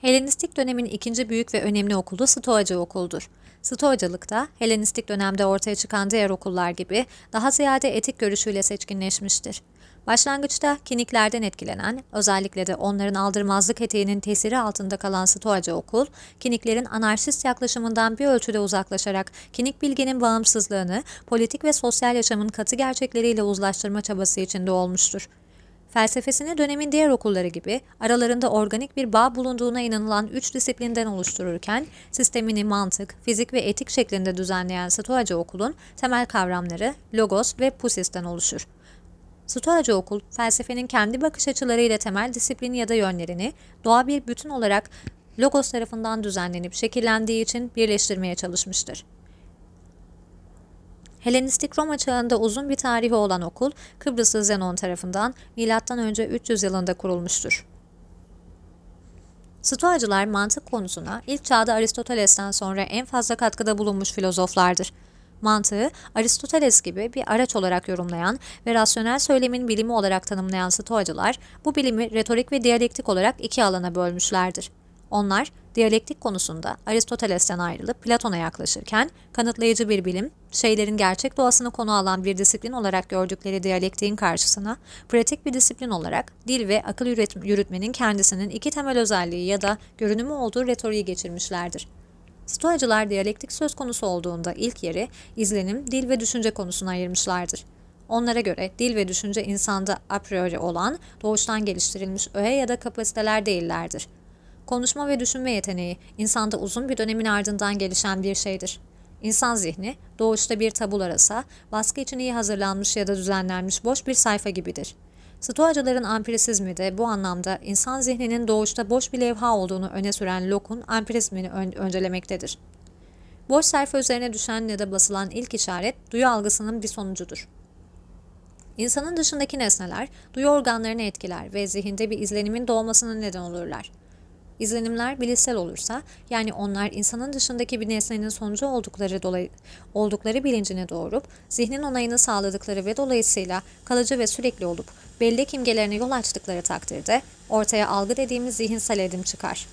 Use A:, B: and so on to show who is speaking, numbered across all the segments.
A: Helenistik dönemin ikinci büyük ve önemli okulu Stoacı okuldur. Stoacılıkta Helenistik dönemde ortaya çıkan diğer okullar gibi daha ziyade etik görüşüyle seçkinleşmiştir. Başlangıçta kiniklerden etkilenen, özellikle de onların aldırmazlık eteğinin tesiri altında kalan Stoacı okul, kiniklerin anarşist yaklaşımından bir ölçüde uzaklaşarak kinik bilginin bağımsızlığını politik ve sosyal yaşamın katı gerçekleriyle uzlaştırma çabası içinde olmuştur. Felsefesini dönemin diğer okulları gibi aralarında organik bir bağ bulunduğuna inanılan üç disiplinden oluştururken sistemini mantık, fizik ve etik şeklinde düzenleyen Stoacı okulun temel kavramları logos ve pusis'ten oluşur. Stoacı okul, felsefenin kendi bakış açılarıyla temel disiplin ya da yönlerini doğa bir bütün olarak logos tarafından düzenlenip şekillendiği için birleştirmeye çalışmıştır. Helenistik Roma çağında uzun bir tarihi olan okul, Kıbrıslı Zenon tarafından M.Ö. 300 yılında kurulmuştur. Stoacılar mantık konusuna ilk çağda Aristoteles'ten sonra en fazla katkıda bulunmuş filozoflardır. Mantığı Aristoteles gibi bir araç olarak yorumlayan ve rasyonel söylemin bilimi olarak tanımlayan Stoacılar bu bilimi retorik ve diyalektik olarak iki alana bölmüşlerdir. Onlar diyalektik konusunda Aristoteles'ten ayrılıp Platon'a yaklaşırken kanıtlayıcı bir bilim, şeylerin gerçek doğasını konu alan bir disiplin olarak gördükleri diyalektiğin karşısına pratik bir disiplin olarak dil ve akıl yürütmenin kendisinin iki temel özelliği ya da görünümü olduğu retoriği geçirmişlerdir. Stoacılar diyalektik söz konusu olduğunda ilk yeri izlenim, dil ve düşünce konusuna ayırmışlardır. Onlara göre dil ve düşünce insanda a priori olan, doğuştan geliştirilmiş öğe ya da kapasiteler değillerdir. Konuşma ve düşünme yeteneği insanda uzun bir dönemin ardından gelişen bir şeydir. İnsan zihni doğuşta bir tabul arasa, baskı için iyi hazırlanmış ya da düzenlenmiş boş bir sayfa gibidir. Stoacıların ampirisizmi de bu anlamda insan zihninin doğuşta boş bir levha olduğunu öne süren Locke'un ampirizmini ön öncelemektedir. Boş sayfa üzerine düşen ya da basılan ilk işaret duyu algısının bir sonucudur. İnsanın dışındaki nesneler duyu organlarını etkiler ve zihinde bir izlenimin doğmasına neden olurlar. İzlenimler bilişsel olursa, yani onlar insanın dışındaki bir nesnenin sonucu oldukları dolay oldukları bilincine doğurup, zihnin onayını sağladıkları ve dolayısıyla kalıcı ve sürekli olup belli imgelerine yol açtıkları takdirde ortaya algı dediğimiz zihinsel edim çıkar.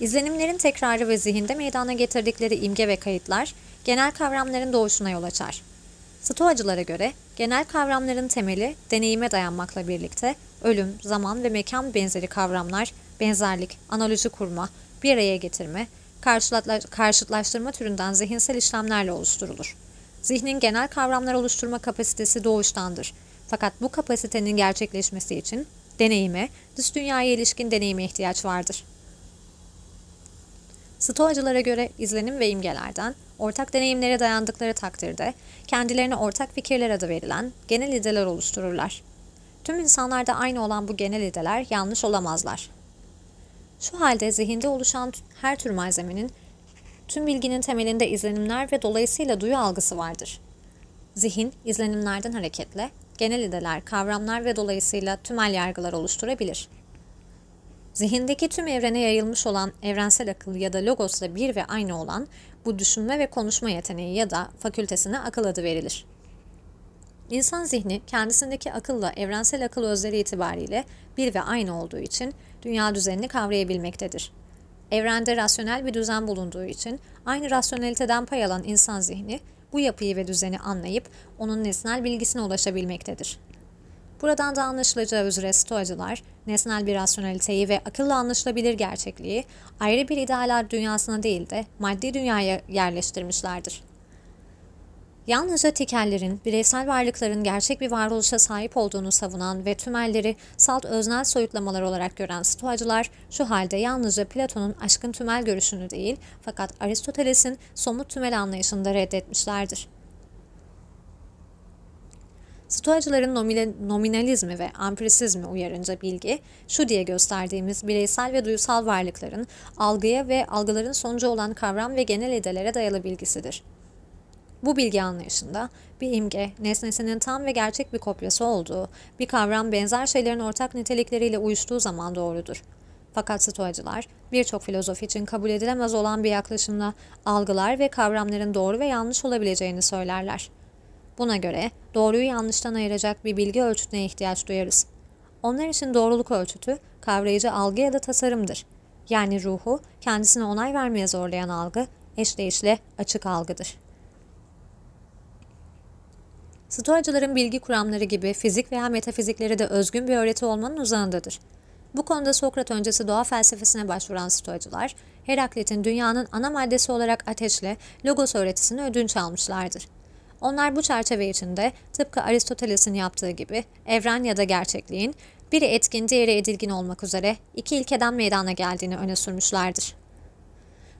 A: İzlenimlerin tekrarı ve zihinde meydana getirdikleri imge ve kayıtlar, genel kavramların doğuşuna yol açar. Stoacılara göre genel kavramların temeli deneyime dayanmakla birlikte ölüm, zaman ve mekan benzeri kavramlar benzerlik, analoji kurma, bir araya getirme, karşıtlaştırma türünden zihinsel işlemlerle oluşturulur. Zihnin genel kavramlar oluşturma kapasitesi doğuştandır. Fakat bu kapasitenin gerçekleşmesi için deneyime, dış dünyaya ilişkin deneyime ihtiyaç vardır. Stoacılara göre izlenim ve imgelerden ortak deneyimlere dayandıkları takdirde kendilerine ortak fikirler adı verilen genel ideler oluştururlar. Tüm insanlarda aynı olan bu genel ideler yanlış olamazlar. Şu halde zihinde oluşan her tür malzemenin tüm bilginin temelinde izlenimler ve dolayısıyla duyu algısı vardır. Zihin, izlenimlerden hareketle genel ideler, kavramlar ve dolayısıyla tümel yargılar oluşturabilir. Zihindeki tüm evrene yayılmış olan evrensel akıl ya da logosla bir ve aynı olan bu düşünme ve konuşma yeteneği ya da fakültesine akıl adı verilir. İnsan zihni kendisindeki akılla evrensel akıl özleri itibariyle bir ve aynı olduğu için dünya düzenini kavrayabilmektedir. Evrende rasyonel bir düzen bulunduğu için aynı rasyoneliteden pay alan insan zihni bu yapıyı ve düzeni anlayıp onun nesnel bilgisine ulaşabilmektedir. Buradan da anlaşılacağı üzere stoacılar, nesnel bir rasyoneliteyi ve akılla anlaşılabilir gerçekliği ayrı bir idealer dünyasına değil de maddi dünyaya yerleştirmişlerdir. Yalnızca tikellerin, bireysel varlıkların gerçek bir varoluşa sahip olduğunu savunan ve tümelleri salt öznel soyutlamalar olarak gören stoacılar şu halde yalnızca Platon'un aşkın tümel görüşünü değil fakat Aristoteles'in somut tümel anlayışını da reddetmişlerdir. Stoacıların nominalizmi ve ampirisizmi uyarınca bilgi, şu diye gösterdiğimiz bireysel ve duysal varlıkların algıya ve algıların sonucu olan kavram ve genel idelere dayalı bilgisidir. Bu bilgi anlayışında bir imge, nesnesinin tam ve gerçek bir kopyası olduğu, bir kavram benzer şeylerin ortak nitelikleriyle uyuştuğu zaman doğrudur. Fakat stoacılar birçok filozof için kabul edilemez olan bir yaklaşımla algılar ve kavramların doğru ve yanlış olabileceğini söylerler. Buna göre doğruyu yanlıştan ayıracak bir bilgi ölçütüne ihtiyaç duyarız. Onlar için doğruluk ölçütü kavrayıcı algı ya da tasarımdır. Yani ruhu kendisine onay vermeye zorlayan algı eşleyişle açık algıdır. Stoacıların bilgi kuramları gibi fizik veya metafizikleri de özgün bir öğreti olmanın uzağındadır. Bu konuda Sokrat öncesi doğa felsefesine başvuran Stoacılar, Heraklit'in dünyanın ana maddesi olarak ateşle logos öğretisini ödünç almışlardır. Onlar bu çerçeve içinde tıpkı Aristoteles'in yaptığı gibi evren ya da gerçekliğin biri etkin diğeri edilgin olmak üzere iki ilkeden meydana geldiğini öne sürmüşlerdir.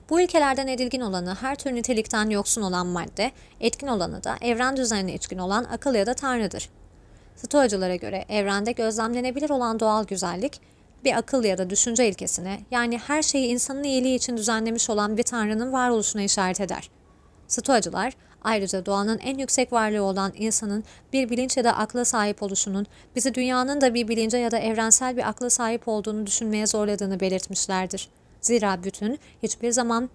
A: Bu ilkelerden edilgin olanı her tür nitelikten yoksun olan madde, etkin olanı da evren düzenine içkin olan akıl ya da tanrıdır. Stoacılara göre evrende gözlemlenebilir olan doğal güzellik, bir akıl ya da düşünce ilkesine yani her şeyi insanın iyiliği için düzenlemiş olan bir tanrının varoluşuna işaret eder. Stoacılar ayrıca doğanın en yüksek varlığı olan insanın bir bilinç ya da akla sahip oluşunun bizi dünyanın da bir bilince ya da evrensel bir akla sahip olduğunu düşünmeye zorladığını belirtmişlerdir. Zira bütün hiçbir zaman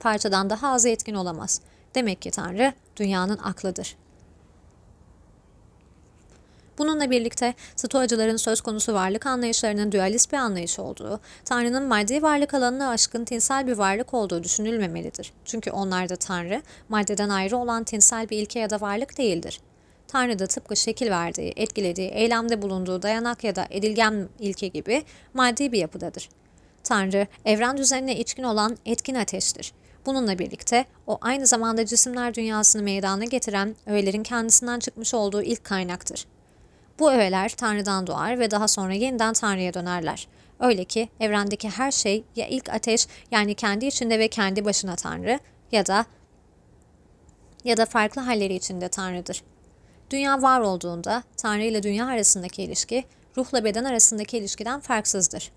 A: parçadan daha az etkin olamaz. Demek ki Tanrı dünyanın aklıdır. Bununla birlikte Stoacıların söz konusu varlık anlayışlarının dualist bir anlayış olduğu, Tanrı'nın maddi varlık alanına aşkın tinsel bir varlık olduğu düşünülmemelidir. Çünkü onlarda Tanrı, maddeden ayrı olan tinsel bir ilke ya da varlık değildir. Tanrı da tıpkı şekil verdiği, etkilediği, eylemde bulunduğu dayanak ya da edilgen ilke gibi maddi bir yapıdadır. Tanrı, evren düzenine içkin olan etkin ateştir. Bununla birlikte o aynı zamanda cisimler dünyasını meydana getiren öğelerin kendisinden çıkmış olduğu ilk kaynaktır. Bu öğeler Tanrı'dan doğar ve daha sonra yeniden Tanrı'ya dönerler. Öyle ki evrendeki her şey ya ilk ateş yani kendi içinde ve kendi başına Tanrı ya da ya da farklı halleri içinde Tanrı'dır. Dünya var olduğunda Tanrı ile dünya arasındaki ilişki ruhla beden arasındaki ilişkiden farksızdır.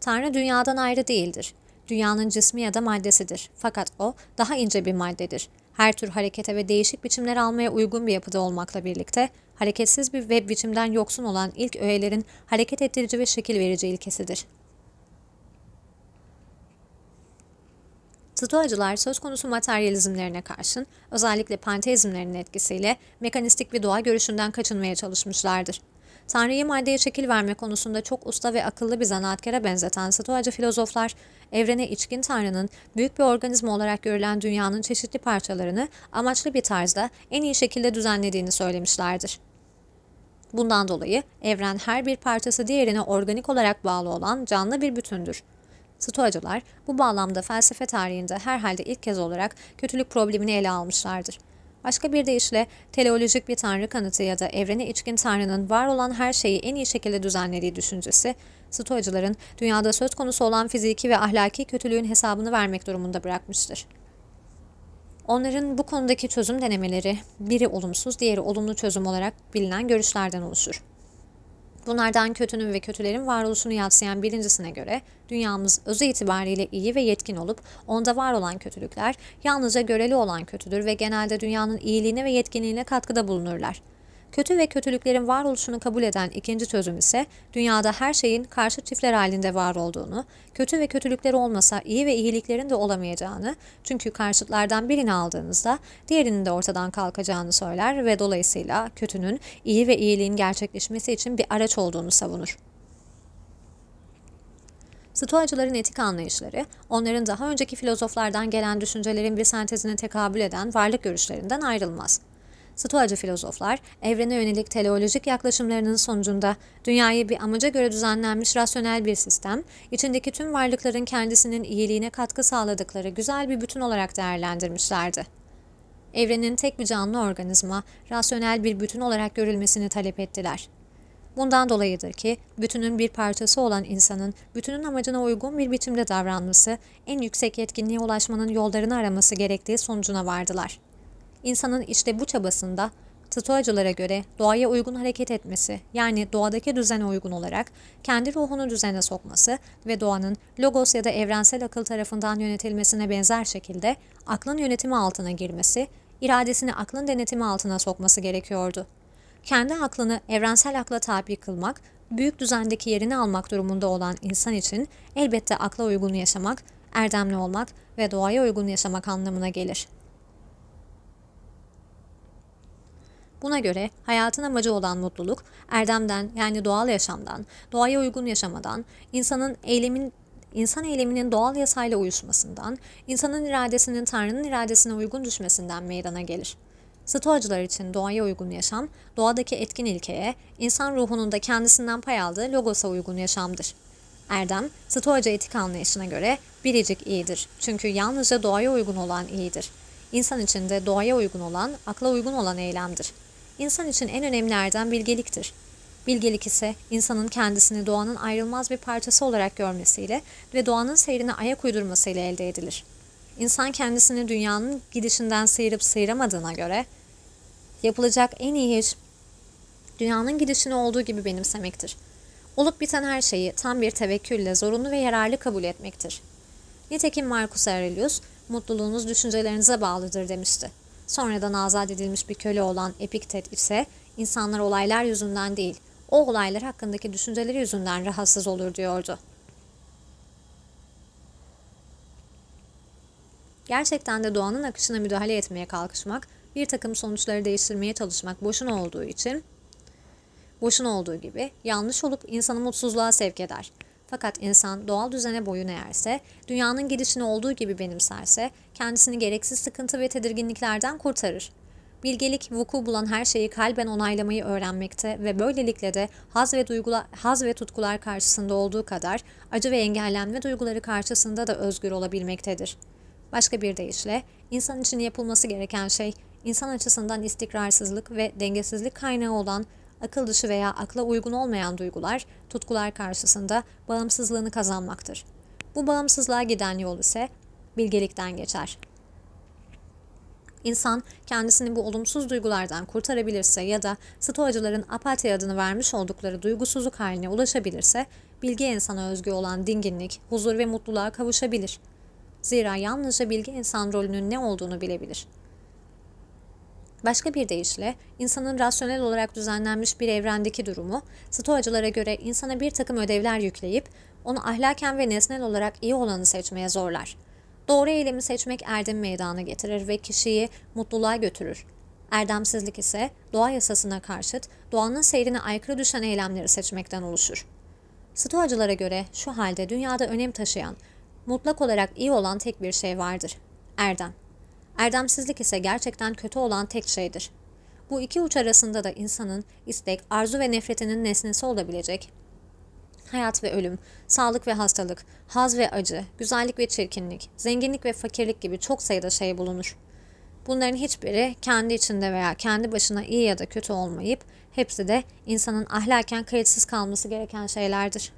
A: Tanrı dünyadan ayrı değildir. Dünyanın cismi ya da maddesidir. Fakat o daha ince bir maddedir. Her tür harekete ve değişik biçimler almaya uygun bir yapıda olmakla birlikte hareketsiz bir ve biçimden yoksun olan ilk öğelerin hareket ettirici ve şekil verici ilkesidir. Stoacılar söz konusu materyalizmlerine karşın özellikle panteizmlerinin etkisiyle mekanistik bir doğa görüşünden kaçınmaya çalışmışlardır. Tanrı'yı maddeye şekil verme konusunda çok usta ve akıllı bir zanaatkara benzeten Stoacı filozoflar, evrene içkin Tanrı'nın büyük bir organizma olarak görülen dünyanın çeşitli parçalarını amaçlı bir tarzda en iyi şekilde düzenlediğini söylemişlerdir. Bundan dolayı evren her bir parçası diğerine organik olarak bağlı olan canlı bir bütündür. Stoacılar bu bağlamda felsefe tarihinde herhalde ilk kez olarak kötülük problemini ele almışlardır. Başka bir deyişle teleolojik bir tanrı kanıtı ya da evrene içkin tanrının var olan her şeyi en iyi şekilde düzenlediği düşüncesi, Stoacıların dünyada söz konusu olan fiziki ve ahlaki kötülüğün hesabını vermek durumunda bırakmıştır. Onların bu konudaki çözüm denemeleri biri olumsuz, diğeri olumlu çözüm olarak bilinen görüşlerden oluşur. Bunlardan kötünün ve kötülerin varoluşunu yatsıyan birincisine göre dünyamız özü itibariyle iyi ve yetkin olup onda var olan kötülükler yalnızca göreli olan kötüdür ve genelde dünyanın iyiliğine ve yetkinliğine katkıda bulunurlar. Kötü ve kötülüklerin varoluşunu kabul eden ikinci çözüm ise dünyada her şeyin karşı çiftler halinde var olduğunu, kötü ve kötülükler olmasa iyi ve iyiliklerin de olamayacağını, çünkü karşıtlardan birini aldığınızda diğerinin de ortadan kalkacağını söyler ve dolayısıyla kötünün iyi ve iyiliğin gerçekleşmesi için bir araç olduğunu savunur. Stoacıların etik anlayışları, onların daha önceki filozoflardan gelen düşüncelerin bir sentezine tekabül eden varlık görüşlerinden ayrılmaz. Stoacı filozoflar, evrene yönelik teleolojik yaklaşımlarının sonucunda dünyayı bir amaca göre düzenlenmiş rasyonel bir sistem, içindeki tüm varlıkların kendisinin iyiliğine katkı sağladıkları güzel bir bütün olarak değerlendirmişlerdi. Evrenin tek bir canlı organizma, rasyonel bir bütün olarak görülmesini talep ettiler. Bundan dolayıdır ki bütünün bir parçası olan insanın bütünün amacına uygun bir biçimde davranması, en yüksek yetkinliğe ulaşmanın yollarını araması gerektiği sonucuna vardılar. İnsanın işte bu çabasında Stoacılara göre doğaya uygun hareket etmesi, yani doğadaki düzene uygun olarak kendi ruhunu düzene sokması ve doğanın logos ya da evrensel akıl tarafından yönetilmesine benzer şekilde aklın yönetimi altına girmesi, iradesini aklın denetimi altına sokması gerekiyordu. Kendi aklını evrensel akla tabi kılmak, büyük düzendeki yerini almak durumunda olan insan için elbette akla uygun yaşamak, erdemli olmak ve doğaya uygun yaşamak anlamına gelir. Buna göre hayatın amacı olan mutluluk, erdemden yani doğal yaşamdan, doğaya uygun yaşamadan, insanın eylemin insan eyleminin doğal yasayla uyuşmasından, insanın iradesinin Tanrı'nın iradesine uygun düşmesinden meydana gelir. Stoacılar için doğaya uygun yaşam, doğadaki etkin ilkeye, insan ruhunun da kendisinden pay aldığı logosa uygun yaşamdır. Erdem, Stoacı etik anlayışına göre biricik iyidir. Çünkü yalnızca doğaya uygun olan iyidir. İnsan için de doğaya uygun olan, akla uygun olan eylemdir. İnsan için en önemli erdem bilgeliktir. Bilgelik ise insanın kendisini doğanın ayrılmaz bir parçası olarak görmesiyle ve doğanın seyrine ayak uydurmasıyla elde edilir. İnsan kendisini dünyanın gidişinden sıyırıp sıyıramadığına göre yapılacak en iyi iş dünyanın gidişini olduğu gibi benimsemektir. Olup biten her şeyi tam bir tevekkülle zorunlu ve yararlı kabul etmektir. Nitekim Marcus Aurelius, mutluluğunuz düşüncelerinize bağlıdır demişti. Sonradan azat edilmiş bir köle olan Epiktet ise insanlar olaylar yüzünden değil, o olaylar hakkındaki düşünceleri yüzünden rahatsız olur diyordu. Gerçekten de doğanın akışına müdahale etmeye kalkışmak, bir takım sonuçları değiştirmeye çalışmak boşuna olduğu için, boşuna olduğu gibi yanlış olup insanı mutsuzluğa sevk eder. Fakat insan doğal düzene boyun eğerse, dünyanın gidişini olduğu gibi benimserse, kendisini gereksiz sıkıntı ve tedirginliklerden kurtarır. Bilgelik vuku bulan her şeyi kalben onaylamayı öğrenmekte ve böylelikle de haz ve duygular, haz ve tutkular karşısında olduğu kadar acı ve engellenme duyguları karşısında da özgür olabilmektedir. Başka bir deyişle, insan için yapılması gereken şey, insan açısından istikrarsızlık ve dengesizlik kaynağı olan akıl dışı veya akla uygun olmayan duygular, tutkular karşısında bağımsızlığını kazanmaktır. Bu bağımsızlığa giden yol ise bilgelikten geçer. İnsan kendisini bu olumsuz duygulardan kurtarabilirse ya da stoacıların apatya adını vermiş oldukları duygusuzluk haline ulaşabilirse, bilge insana özgü olan dinginlik, huzur ve mutluluğa kavuşabilir. Zira yalnızca bilge insan rolünün ne olduğunu bilebilir. Başka bir deyişle, insanın rasyonel olarak düzenlenmiş bir evrendeki durumu, stoacılara göre insana bir takım ödevler yükleyip, onu ahlaken ve nesnel olarak iyi olanı seçmeye zorlar. Doğru eylemi seçmek erdem meydana getirir ve kişiyi mutluluğa götürür. Erdemsizlik ise doğa yasasına karşıt, doğanın seyrine aykırı düşen eylemleri seçmekten oluşur. Stoacılara göre şu halde dünyada önem taşıyan, mutlak olarak iyi olan tek bir şey vardır. Erdem. Erdemsizlik ise gerçekten kötü olan tek şeydir. Bu iki uç arasında da insanın istek, arzu ve nefretinin nesnesi olabilecek hayat ve ölüm, sağlık ve hastalık, haz ve acı, güzellik ve çirkinlik, zenginlik ve fakirlik gibi çok sayıda şey bulunur. Bunların hiçbiri kendi içinde veya kendi başına iyi ya da kötü olmayıp hepsi de insanın ahlaken kayıtsız kalması gereken şeylerdir.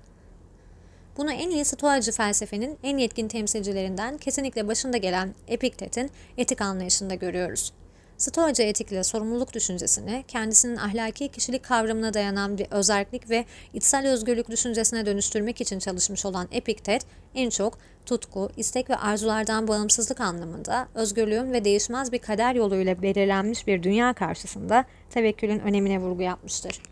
A: Bunu en iyi stoacı felsefenin en yetkin temsilcilerinden kesinlikle başında gelen Epiktet'in etik anlayışında görüyoruz. Stoacı etikle sorumluluk düşüncesini kendisinin ahlaki kişilik kavramına dayanan bir özerklik ve içsel özgürlük düşüncesine dönüştürmek için çalışmış olan Epiktet, en çok tutku, istek ve arzulardan bağımsızlık anlamında özgürlüğün ve değişmez bir kader yoluyla belirlenmiş bir dünya karşısında tevekkülün önemine vurgu yapmıştır.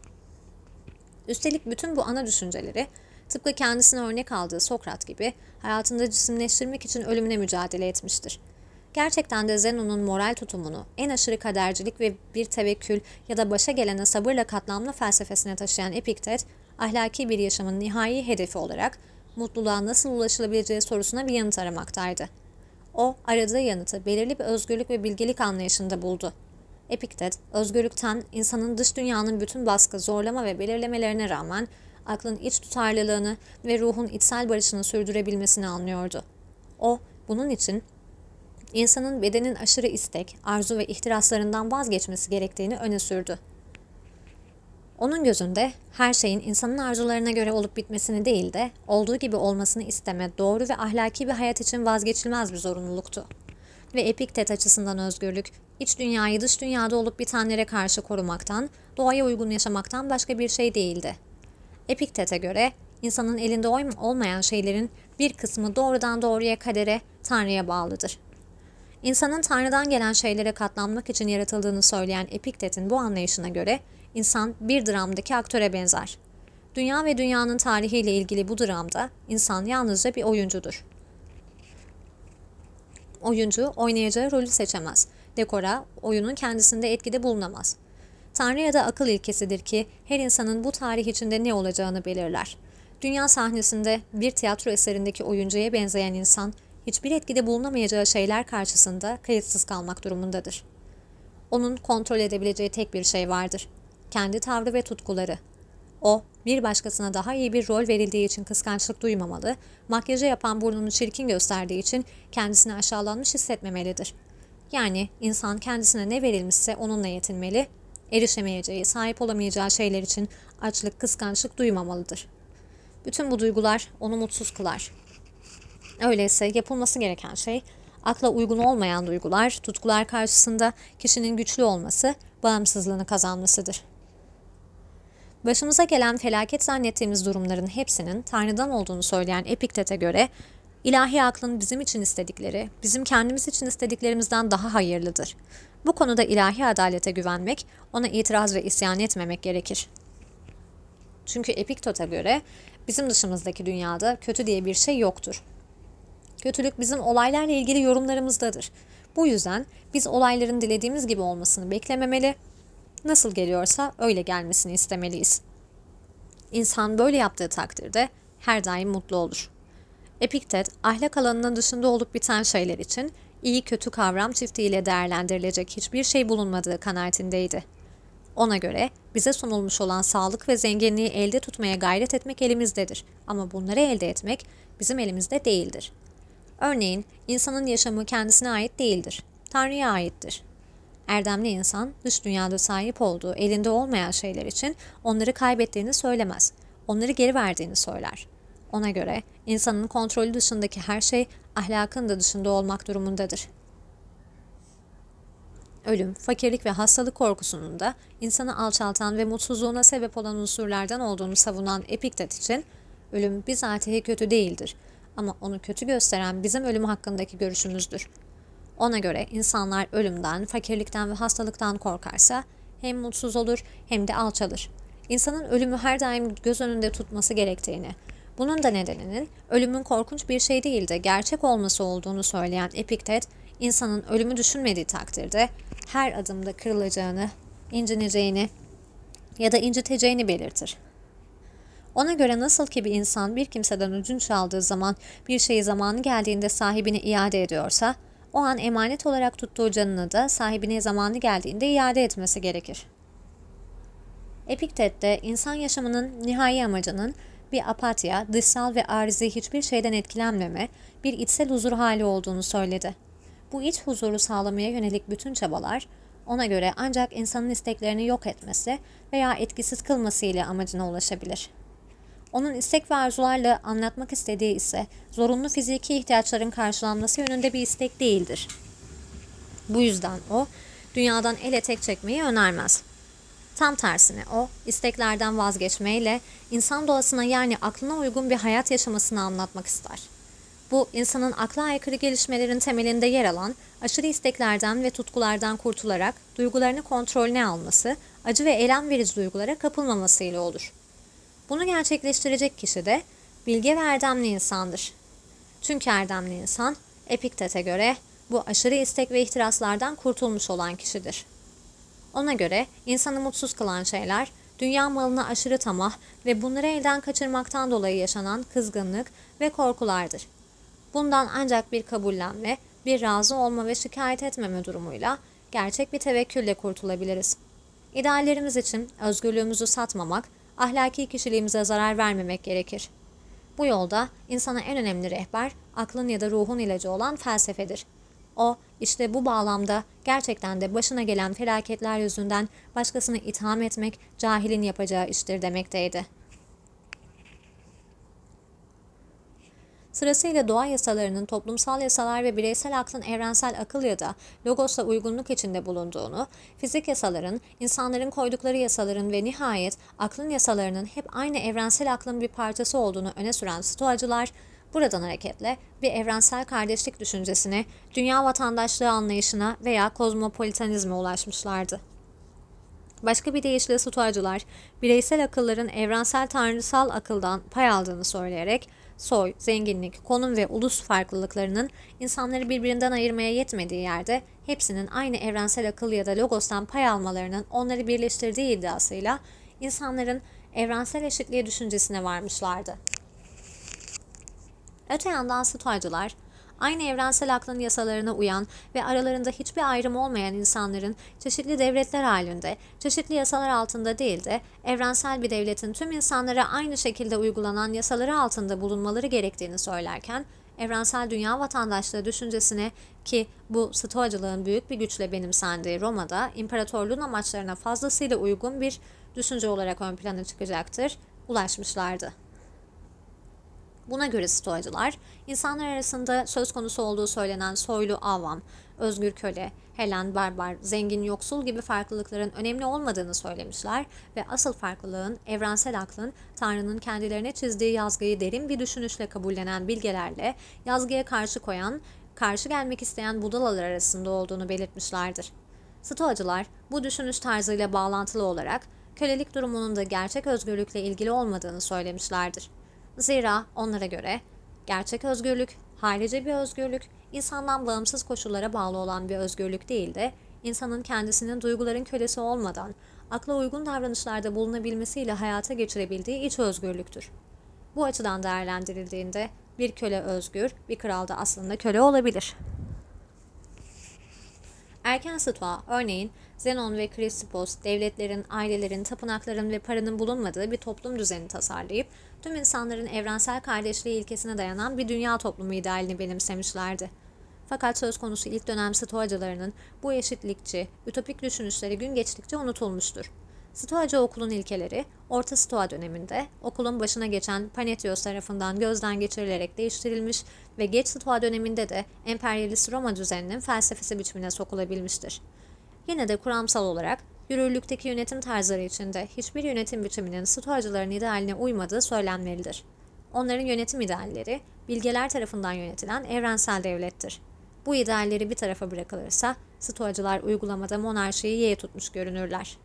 A: Üstelik bütün bu ana düşünceleri tıpkı kendisine örnek aldığı Sokrat gibi hayatında cisimleştirmek için ölümüne mücadele etmiştir. Gerçekten de Zenon'un moral tutumunu en aşırı kadercilik ve bir tevekkül ya da başa gelene sabırla katlanma felsefesine taşıyan Epiktet, ahlaki bir yaşamın nihai hedefi olarak mutluluğa nasıl ulaşılabileceği sorusuna bir yanıt aramaktaydı. O, aradığı yanıtı belirli bir özgürlük ve bilgelik anlayışında buldu. Epiktet, özgürlükten insanın dış dünyanın bütün baskı, zorlama ve belirlemelerine rağmen aklın iç tutarlılığını ve ruhun içsel barışını sürdürebilmesini anlıyordu. O, bunun için insanın bedenin aşırı istek, arzu ve ihtiraslarından vazgeçmesi gerektiğini öne sürdü. Onun gözünde her şeyin insanın arzularına göre olup bitmesini değil de olduğu gibi olmasını isteme doğru ve ahlaki bir hayat için vazgeçilmez bir zorunluluktu. Ve Epiktet açısından özgürlük, iç dünyayı dış dünyada olup bitenlere karşı korumaktan, doğaya uygun yaşamaktan başka bir şey değildi. Epiktet'e göre insanın elinde olmayan şeylerin bir kısmı doğrudan doğruya kadere, Tanrı'ya bağlıdır. İnsanın Tanrı'dan gelen şeylere katlanmak için yaratıldığını söyleyen Epiktet'in bu anlayışına göre insan bir dramdaki aktöre benzer. Dünya ve dünyanın tarihiyle ilgili bu dramda insan yalnızca bir oyuncudur. Oyuncu oynayacağı rolü seçemez. Dekora, oyunun kendisinde etkide bulunamaz. Tanrı ya da akıl ilkesidir ki her insanın bu tarih içinde ne olacağını belirler. Dünya sahnesinde bir tiyatro eserindeki oyuncuya benzeyen insan, hiçbir etkide bulunamayacağı şeyler karşısında kayıtsız kalmak durumundadır. Onun kontrol edebileceği tek bir şey vardır. Kendi tavrı ve tutkuları. O, bir başkasına daha iyi bir rol verildiği için kıskançlık duymamalı, makyajı yapan burnunu çirkin gösterdiği için kendisini aşağılanmış hissetmemelidir. Yani insan kendisine ne verilmişse onunla yetinmeli, erişemeyeceği, sahip olamayacağı şeyler için açlık, kıskançlık duymamalıdır. Bütün bu duygular onu mutsuz kılar. Öyleyse yapılması gereken şey akla uygun olmayan duygular, tutkular karşısında kişinin güçlü olması, bağımsızlığını kazanmasıdır. Başımıza gelen felaket zannettiğimiz durumların hepsinin Tanrı'dan olduğunu söyleyen Epiktet'e göre ilahi aklın bizim için istedikleri, bizim kendimiz için istediklerimizden daha hayırlıdır. Bu konuda ilahi adalete güvenmek, ona itiraz ve isyan etmemek gerekir. Çünkü Epiktot'a göre bizim dışımızdaki dünyada kötü diye bir şey yoktur. Kötülük bizim olaylarla ilgili yorumlarımızdadır. Bu yüzden biz olayların dilediğimiz gibi olmasını beklememeli, nasıl geliyorsa öyle gelmesini istemeliyiz. İnsan böyle yaptığı takdirde her daim mutlu olur. Epiktet, ahlak alanının dışında olup biten şeyler için iyi kötü kavram çiftiyle değerlendirilecek hiçbir şey bulunmadığı kanaatindeydi. Ona göre bize sunulmuş olan sağlık ve zenginliği elde tutmaya gayret etmek elimizdedir ama bunları elde etmek bizim elimizde değildir. Örneğin insanın yaşamı kendisine ait değildir, Tanrı'ya aittir. Erdemli insan dış dünyada sahip olduğu elinde olmayan şeyler için onları kaybettiğini söylemez. Onları geri verdiğini söyler. Ona göre insanın kontrolü dışındaki her şey ahlakın da dışında olmak durumundadır. Ölüm, fakirlik ve hastalık korkusunun da insanı alçaltan ve mutsuzluğuna sebep olan unsurlardan olduğunu savunan Epiktet için ölüm bizatihi kötü değildir ama onu kötü gösteren bizim ölüm hakkındaki görüşümüzdür. Ona göre insanlar ölümden, fakirlikten ve hastalıktan korkarsa hem mutsuz olur hem de alçalır. İnsanın ölümü her daim göz önünde tutması gerektiğini, bunun da nedeninin ölümün korkunç bir şey değil de gerçek olması olduğunu söyleyen Epiktet, insanın ölümü düşünmediği takdirde her adımda kırılacağını, incineceğini ya da inciteceğini belirtir. Ona göre nasıl ki bir insan bir kimseden ödünç aldığı zaman bir şeyi zamanı geldiğinde sahibine iade ediyorsa, o an emanet olarak tuttuğu canını da sahibine zamanı geldiğinde iade etmesi gerekir. Epiktet'te insan yaşamının nihai amacının bir apatya, dışsal ve arizi hiçbir şeyden etkilenmeme, bir içsel huzur hali olduğunu söyledi. Bu iç huzuru sağlamaya yönelik bütün çabalar, ona göre ancak insanın isteklerini yok etmesi veya etkisiz kılması ile amacına ulaşabilir. Onun istek ve arzularla anlatmak istediği ise zorunlu fiziki ihtiyaçların karşılanması yönünde bir istek değildir. Bu yüzden o, dünyadan el etek çekmeyi önermez. Tam tersine o, isteklerden vazgeçmeyle insan doğasına yani aklına uygun bir hayat yaşamasını anlatmak ister. Bu, insanın akla aykırı gelişmelerin temelinde yer alan aşırı isteklerden ve tutkulardan kurtularak duygularını kontrolüne alması, acı ve elem verici duygulara kapılmaması ile olur. Bunu gerçekleştirecek kişi de bilge ve erdemli insandır. Çünkü erdemli insan, Epiktet'e göre bu aşırı istek ve ihtiraslardan kurtulmuş olan kişidir. Ona göre insanı mutsuz kılan şeyler, dünya malına aşırı tamah ve bunları elden kaçırmaktan dolayı yaşanan kızgınlık ve korkulardır. Bundan ancak bir kabullenme, bir razı olma ve şikayet etmeme durumuyla gerçek bir tevekkülle kurtulabiliriz. İdeallerimiz için özgürlüğümüzü satmamak, ahlaki kişiliğimize zarar vermemek gerekir. Bu yolda insana en önemli rehber, aklın ya da ruhun ilacı olan felsefedir. O, işte bu bağlamda gerçekten de başına gelen felaketler yüzünden başkasını itham etmek cahilin yapacağı iştir demekteydi. Sırasıyla doğa yasalarının toplumsal yasalar ve bireysel aklın evrensel akıl ya da logosla uygunluk içinde bulunduğunu, fizik yasaların, insanların koydukları yasaların ve nihayet aklın yasalarının hep aynı evrensel aklın bir parçası olduğunu öne süren stoacılar, buradan hareketle bir evrensel kardeşlik düşüncesine, dünya vatandaşlığı anlayışına veya kozmopolitanizme ulaşmışlardı. Başka bir deyişle stoacılar, bireysel akılların evrensel tanrısal akıldan pay aldığını söyleyerek, soy, zenginlik, konum ve ulus farklılıklarının insanları birbirinden ayırmaya yetmediği yerde hepsinin aynı evrensel akıl ya da logostan pay almalarının onları birleştirdiği iddiasıyla insanların evrensel eşitliği düşüncesine varmışlardı. Öte yandan Stoacılar, aynı evrensel aklın yasalarına uyan ve aralarında hiçbir ayrım olmayan insanların çeşitli devletler halinde, çeşitli yasalar altında değil de evrensel bir devletin tüm insanlara aynı şekilde uygulanan yasaları altında bulunmaları gerektiğini söylerken, evrensel dünya vatandaşlığı düşüncesine ki bu Stoacılığın büyük bir güçle benimsendiği Roma'da imparatorluğun amaçlarına fazlasıyla uygun bir düşünce olarak ön plana çıkacaktır, ulaşmışlardı. Buna göre Stoacılar, insanlar arasında söz konusu olduğu söylenen soylu avam, özgür köle, Helen barbar, zengin yoksul gibi farklılıkların önemli olmadığını söylemişler ve asıl farklılığın evrensel aklın Tanrı'nın kendilerine çizdiği yazgıyı derin bir düşünüşle kabullenen bilgelerle yazgıya karşı koyan, karşı gelmek isteyen budalalar arasında olduğunu belirtmişlerdir. Stoacılar bu düşünüş tarzıyla bağlantılı olarak kölelik durumunun da gerçek özgürlükle ilgili olmadığını söylemişlerdir. Zira onlara göre gerçek özgürlük, harici bir özgürlük, insandan bağımsız koşullara bağlı olan bir özgürlük değil de insanın kendisinin duyguların kölesi olmadan akla uygun davranışlarda bulunabilmesiyle hayata geçirebildiği iç özgürlüktür. Bu açıdan değerlendirildiğinde bir köle özgür, bir kral da aslında köle olabilir. Erken Stoa, örneğin Zenon ve Chrysippos, devletlerin, ailelerin, tapınakların ve paranın bulunmadığı bir toplum düzeni tasarlayıp, tüm insanların evrensel kardeşliği ilkesine dayanan bir dünya toplumu idealini benimsemişlerdi. Fakat söz konusu ilk dönem Stoacılarının bu eşitlikçi, ütopik düşünüşleri gün geçtikçe unutulmuştur. Stoacı okulun ilkeleri, Orta Stoa döneminde okulun başına geçen Panetios tarafından gözden geçirilerek değiştirilmiş ve geç Stoa döneminde de emperyalist Roma düzeninin felsefesi biçimine sokulabilmiştir. Yine de kuramsal olarak yürürlükteki yönetim tarzları içinde hiçbir yönetim biçiminin Stoacıların idealine uymadığı söylenmelidir. Onların yönetim idealleri, bilgeler tarafından yönetilen evrensel devlettir. Bu idealleri bir tarafa bırakılırsa, Stoacılar uygulamada monarşiyi yeğe tutmuş görünürler.